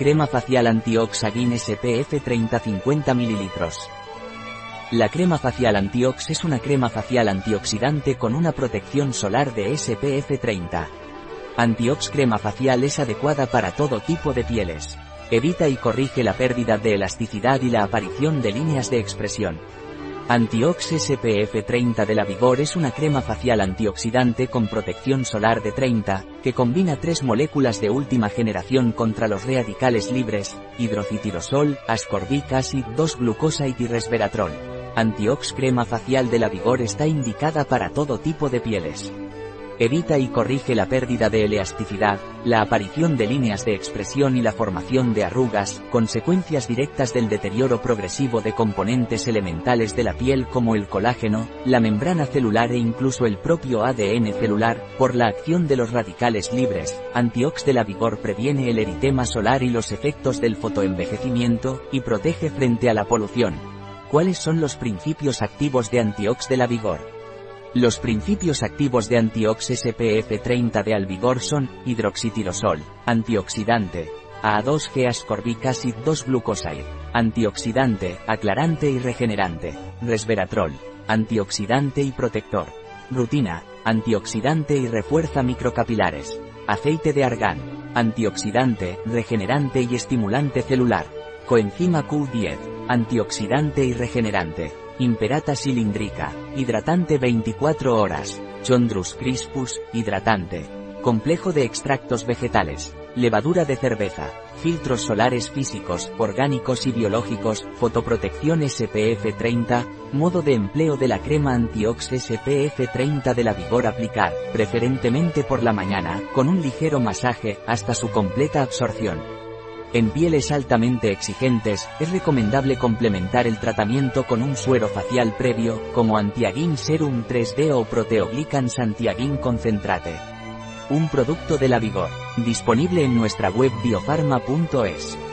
Crema facial Antioxagin SPF 30-50 ml. La crema facial Antiox es una crema facial antioxidante con una protección solar de SPF 30. Antiox crema facial es adecuada para todo tipo de pieles. Evita y corrige la pérdida de elasticidad y la aparición de líneas de expresión. Antiox SPF 30 de la Vigor es una crema facial antioxidante con protección solar de 30, que combina tres moléculas de última generación contra los radicales libres, hidrocitirosol, ascorbic acid 2-glucosa y resveratrol. Antiox crema facial de la Vigor está indicada para todo tipo de pieles. Evita y corrige la pérdida de elasticidad, la aparición de líneas de expresión y la formación de arrugas, consecuencias directas del deterioro progresivo de componentes elementales de la piel como el colágeno, la membrana celular e incluso el propio ADN celular, por la acción de los radicales libres. Antiox de la Vigor previene el eritema solar y los efectos del fotoenvejecimiento, y protege frente a la polución. ¿Cuáles son los principios activos de Antiox de la Vigor? Los principios activos de Antiox SPF 30 de Albigor son, hidroxitirosol, antioxidante, A2G ascorbic acid 2 glucoside, antioxidante, aclarante y regenerante, resveratrol, antioxidante y protector, rutina, antioxidante y refuerza microcapilares, aceite de argán, antioxidante, regenerante y estimulante celular, coenzima Q10, antioxidante y regenerante, Imperata cilindrica, hidratante 24 horas, Chondrus crispus, hidratante. Complejo de extractos vegetales, levadura de cerveza, filtros solares físicos, orgánicos y biológicos, fotoprotección SPF 30, modo de empleo de la crema Antiox SPF 30 de la Vigor aplicar, preferentemente por la mañana, con un ligero masaje, hasta su completa absorción. En pieles altamente exigentes, es recomendable complementar el tratamiento con un suero facial previo, como Antiagin Serum 3D o Proteoglycans Antiagin Concentrate. Un producto de la Vigor, disponible en nuestra web biofarma.es.